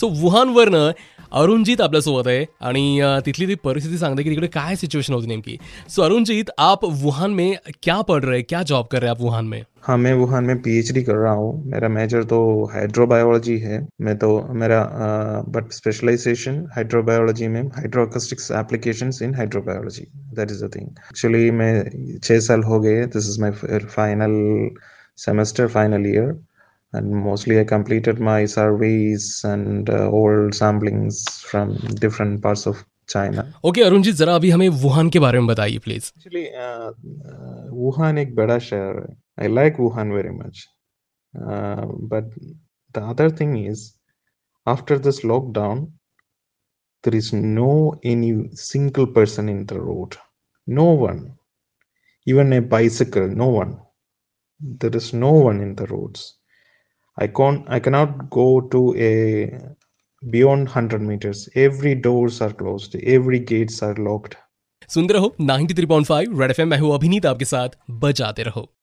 सो वुहानवरनं अरुणजीत आपल्यासोबत आहे आणि तिथली ती परिस्थिती सांगते की तिकडे काय सिच्युएशन होती नेमकी. सो अरुणजीत आप वुहान में क्या पढ़ रहे? क्या जॉब कर रहे आप वुहान में? हाँ मैं वुहान में पीएचडी कर रहा हूँ। मेरा मेजर तो हाइड्रोबायोलॉजी है। मैं तो मेरा बट स्पेशलाइजेशन हाइड्रोबायोलॉजी में hydroacoustics applications in hydrobiology that is the thing actually मैं छः साल हो गए। This is my final semester, final year. and mostly i completed my surveys and uh, old samplings from different parts of china okay अरुणजीत जरा अभी हमें Wuhan के बारे में बताइए प्लीज एक्चुअली वुहान एक बड़ा शहर है I like Wuhan very much but the other thing is after this lockdown there is no any single person in the road no one even a bicycle no one there is no one in the roads i can't i cannot go to a beyond 100 meters every doors are closed every gates are locked सुन रहे हो 93.5 red FM मैं हूं अभिनीत आपके साथ बजाते रहो